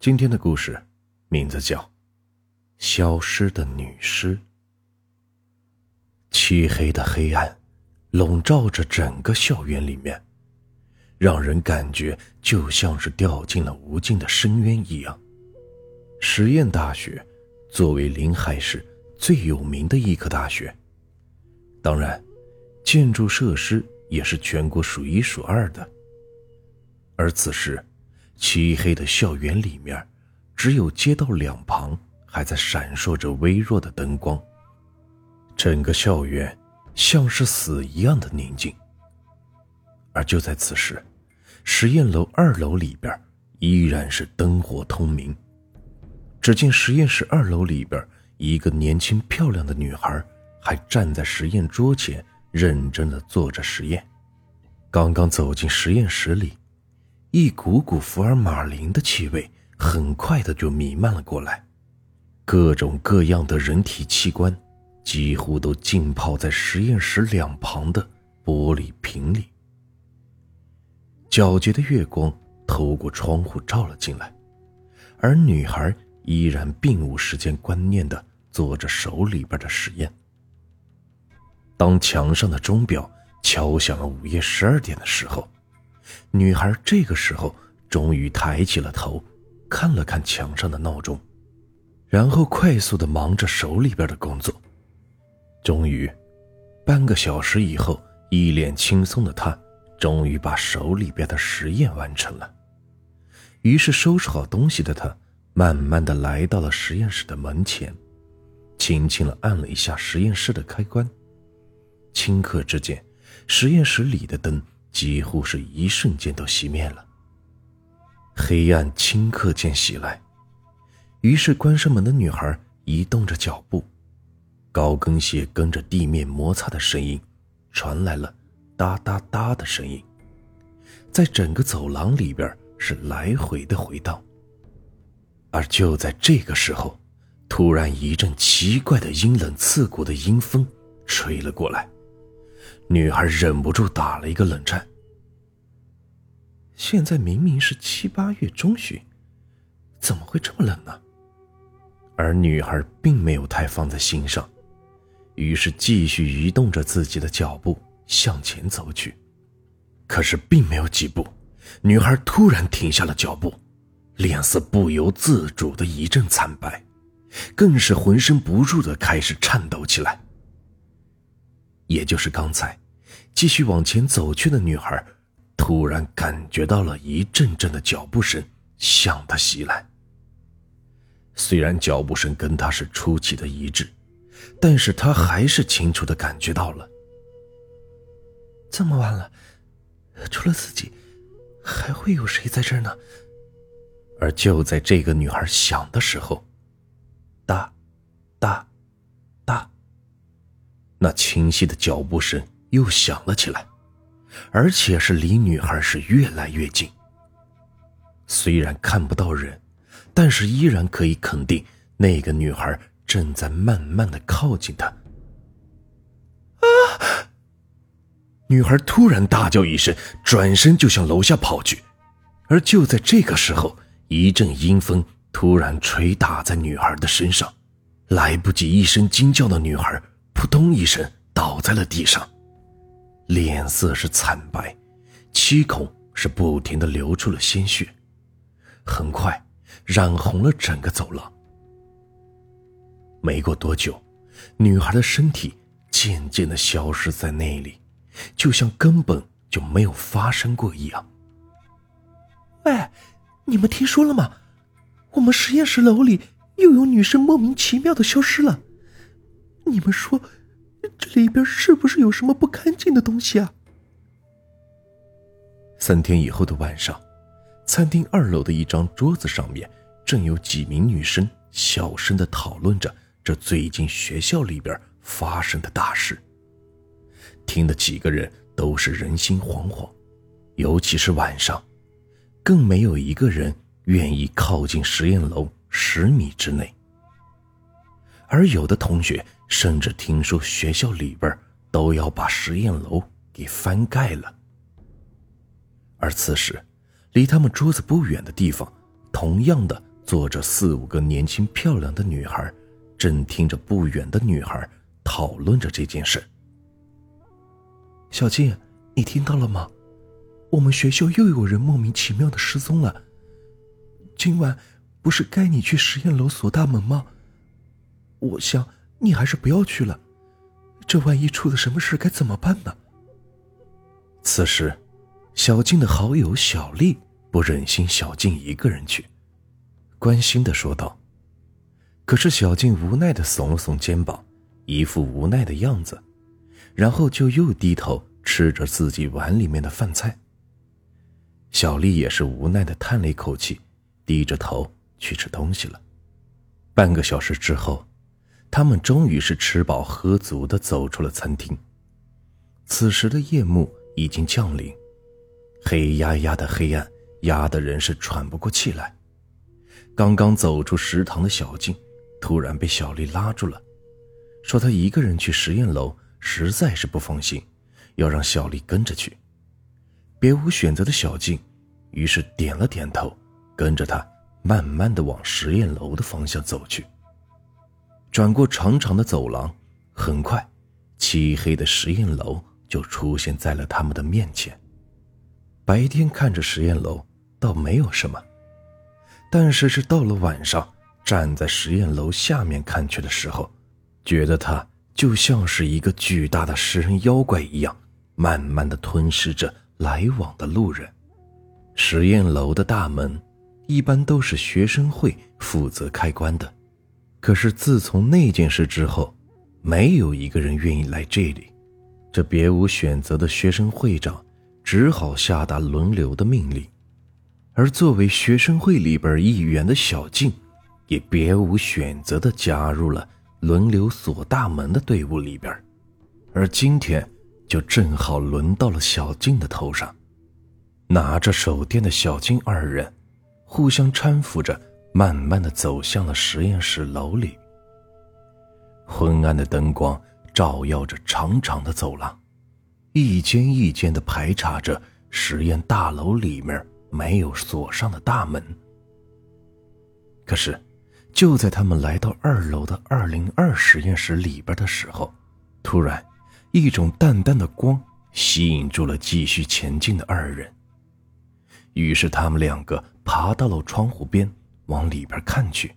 今天的故事名字叫《消失的女尸》。漆黑的黑暗笼罩着整个校园里面，让人感觉就像是掉进了无尽的深渊一样。实验大学作为临海市最有名的医科大学，当然，建筑设施也是全国数一数二的。而此时，漆黑的校园里面，只有街道两旁还在闪烁着微弱的灯光。整个校园像是死一样的宁静。而就在此时，实验楼二楼里边依然是灯火通明。只见实验室二楼里边，一个年轻漂亮的女孩还站在实验桌前，认真的做着实验。刚刚走进实验室里。一股股福尔马林的气味很快的就弥漫了过来，各种各样的人体器官几乎都浸泡在实验室两旁的玻璃瓶里。皎洁的月光透过窗户照了进来，而女孩依然并无时间观念的做着手里边的实验。当墙上的钟表敲响了午夜十二点的时候。女孩这个时候终于抬起了头，看了看墙上的闹钟，然后快速的忙着手里边的工作。终于，半个小时以后，一脸轻松的她终于把手里边的实验完成了。于是，收拾好东西的她，慢慢的来到了实验室的门前，轻轻的按了一下实验室的开关。顷刻之间，实验室里的灯。几乎是一瞬间都熄灭了。黑暗顷刻间袭来，于是关上门的女孩移动着脚步，高跟鞋跟着地面摩擦的声音，传来了哒哒哒的声音，在整个走廊里边是来回的回荡。而就在这个时候，突然一阵奇怪的阴冷刺骨的阴风吹了过来。女孩忍不住打了一个冷战。现在明明是七八月中旬，怎么会这么冷呢？而女孩并没有太放在心上，于是继续移动着自己的脚步向前走去。可是并没有几步，女孩突然停下了脚步，脸色不由自主的一阵惨白，更是浑身不住的开始颤抖起来。也就是刚才，继续往前走去的女孩，突然感觉到了一阵阵的脚步声向她袭来。虽然脚步声跟她是出奇的一致，但是她还是清楚的感觉到了。这么晚了，除了自己，还会有谁在这儿呢？而就在这个女孩想的时候，哒，哒。那清晰的脚步声又响了起来，而且是离女孩是越来越近。虽然看不到人，但是依然可以肯定，那个女孩正在慢慢的靠近他。啊！女孩突然大叫一声，转身就向楼下跑去。而就在这个时候，一阵阴风突然吹打在女孩的身上，来不及一声惊叫的女孩。扑通一声倒在了地上，脸色是惨白，七孔是不停的流出了鲜血，很快染红了整个走廊。没过多久，女孩的身体渐渐的消失在那里，就像根本就没有发生过一样。喂，你们听说了吗？我们实验室楼里又有女生莫名其妙的消失了。你们说，这里边是不是有什么不干净的东西啊？三天以后的晚上，餐厅二楼的一张桌子上面，正有几名女生小声的讨论着这最近学校里边发生的大事。听的几个人都是人心惶惶，尤其是晚上，更没有一个人愿意靠近实验楼十米之内。而有的同学。甚至听说学校里边都要把实验楼给翻盖了。而此时，离他们桌子不远的地方，同样的坐着四五个年轻漂亮的女孩，正听着不远的女孩讨论着这件事。小静，你听到了吗？我们学校又有人莫名其妙的失踪了。今晚不是该你去实验楼锁大门吗？我想你还是不要去了，这万一出了什么事该怎么办呢？此时，小静的好友小丽不忍心小静一个人去，关心的说道。可是小静无奈的耸了耸肩膀，一副无奈的样子，然后就又低头吃着自己碗里面的饭菜。小丽也是无奈的叹了一口气，低着头去吃东西了。半个小时之后，他们终于是吃饱喝足的走出了餐厅。此时的夜幕。已经降临，黑压压的黑暗压得人是喘不过气来。刚刚走出食堂的小静，突然被小丽拉住了，说她一个人去实验楼实在是不放心，要让小丽跟着去。别无选择的小静，于是点了点头，跟着她慢慢的往实验楼的方向走去。转过长长的走廊，很快，漆黑的实验楼。就出现在了他们的面前。白天看着实验楼倒没有什么，但是是到了晚上，站在实验楼下面看去的时候，觉得它就像是一个巨大的食人妖怪一样，慢慢的吞噬着来往的路人。实验楼的大门一般都是学生会负责开关的，可是自从那件事之后，没有一个人愿意来这里。这别无选择的学生会长只好下达轮流的命令，而作为学生会里边一员的小静，也别无选择的加入了轮流锁大门的队伍里边。而今天，就正好轮到了小静的头上。拿着手电的小静二人，互相搀扶着，慢慢的走向了实验室楼里。昏暗的灯光。照耀着长长的走廊，一间一间的排查着实验大楼里面没有锁上的大门。可是，就在他们来到二楼的二零二实验室里边的时候，突然，一种淡淡的光吸引住了继续前进的二人。于是，他们两个爬到了窗户边，往里边看去，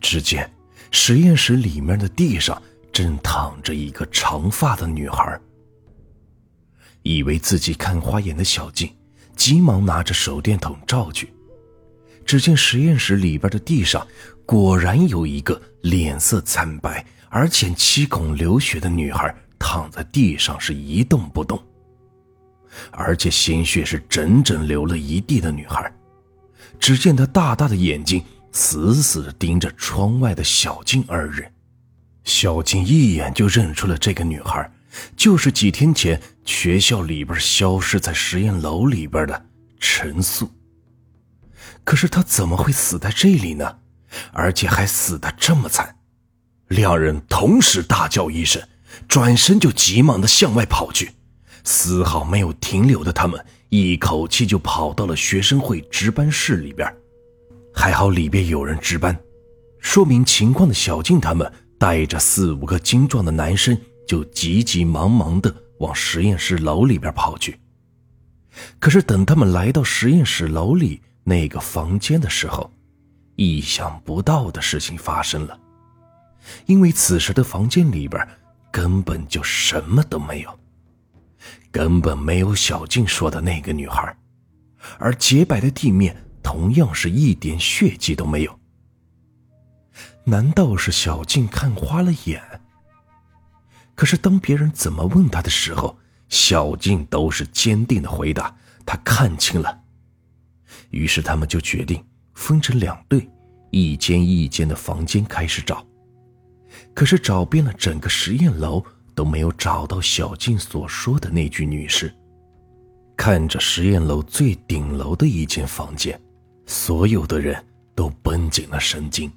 只见实验室里面的地上。正躺着一个长发的女孩。以为自己看花眼的小静，急忙拿着手电筒照去，只见实验室里边的地上，果然有一个脸色惨白而且七孔流血的女孩躺在地上，是一动不动，而且鲜血是整整流了一地的女孩。只见他大大的眼睛死死地盯着窗外的小静二人。小静一眼就认出了这个女孩，就是几天前学校里边消失在实验楼里边的陈素。可是她怎么会死在这里呢？而且还死的这么惨！两人同时大叫一声，转身就急忙的向外跑去，丝毫没有停留的他们，一口气就跑到了学生会值班室里边。还好里边有人值班，说明情况的小静他们。带着四五个精壮的男生，就急急忙忙的往实验室楼里边跑去。可是等他们来到实验室楼里那个房间的时候，意想不到的事情发生了，因为此时的房间里边根本就什么都没有，根本没有小静说的那个女孩，而洁白的地面同样是一点血迹都没有。难道是小静看花了眼？可是当别人怎么问他的时候，小静都是坚定的回答：“她看清了。”于是他们就决定分成两队，一间一间的房间开始找。可是找遍了整个实验楼，都没有找到小静所说的那具女尸。看着实验楼最顶楼的一间房间，所有的人都绷紧了神经。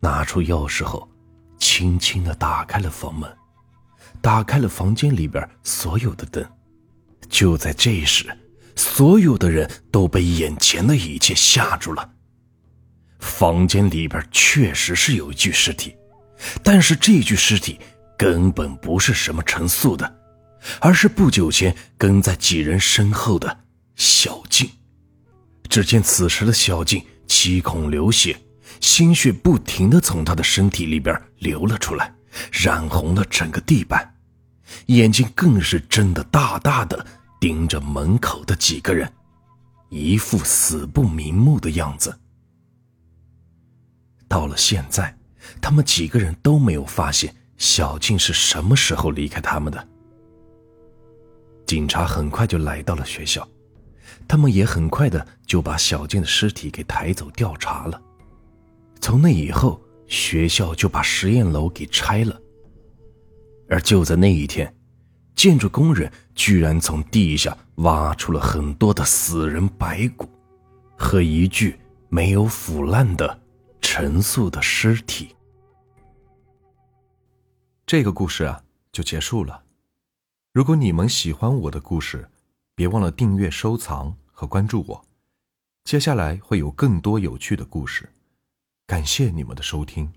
拿出钥匙后，轻轻的打开了房门，打开了房间里边所有的灯。就在这时，所有的人都被眼前的一切吓住了。房间里边确实是有一具尸体，但是这具尸体根本不是什么陈素的，而是不久前跟在几人身后的小静。只见此时的小静七孔流血，鲜血不停的从她的身体里边流了出来，染红了整个地板，眼睛更是睁得大大的，盯着门口的几个人，一副死不瞑目的样子。到了现在，他们几个人都没有发现小静是什么时候离开他们的。警察很快就来到了学校，他们也很快的就把小静的尸体给抬走调查了。从那以后，学校就把实验楼给拆了。而就在那一天，建筑工人居然从地下挖出了很多的死人白骨，和一具没有腐烂的。陈素的尸体。这个故事啊，就结束了。如果你们喜欢我的故事，别忘了订阅、收藏和关注我。接下来会有更多有趣的故事。感谢你们的收听。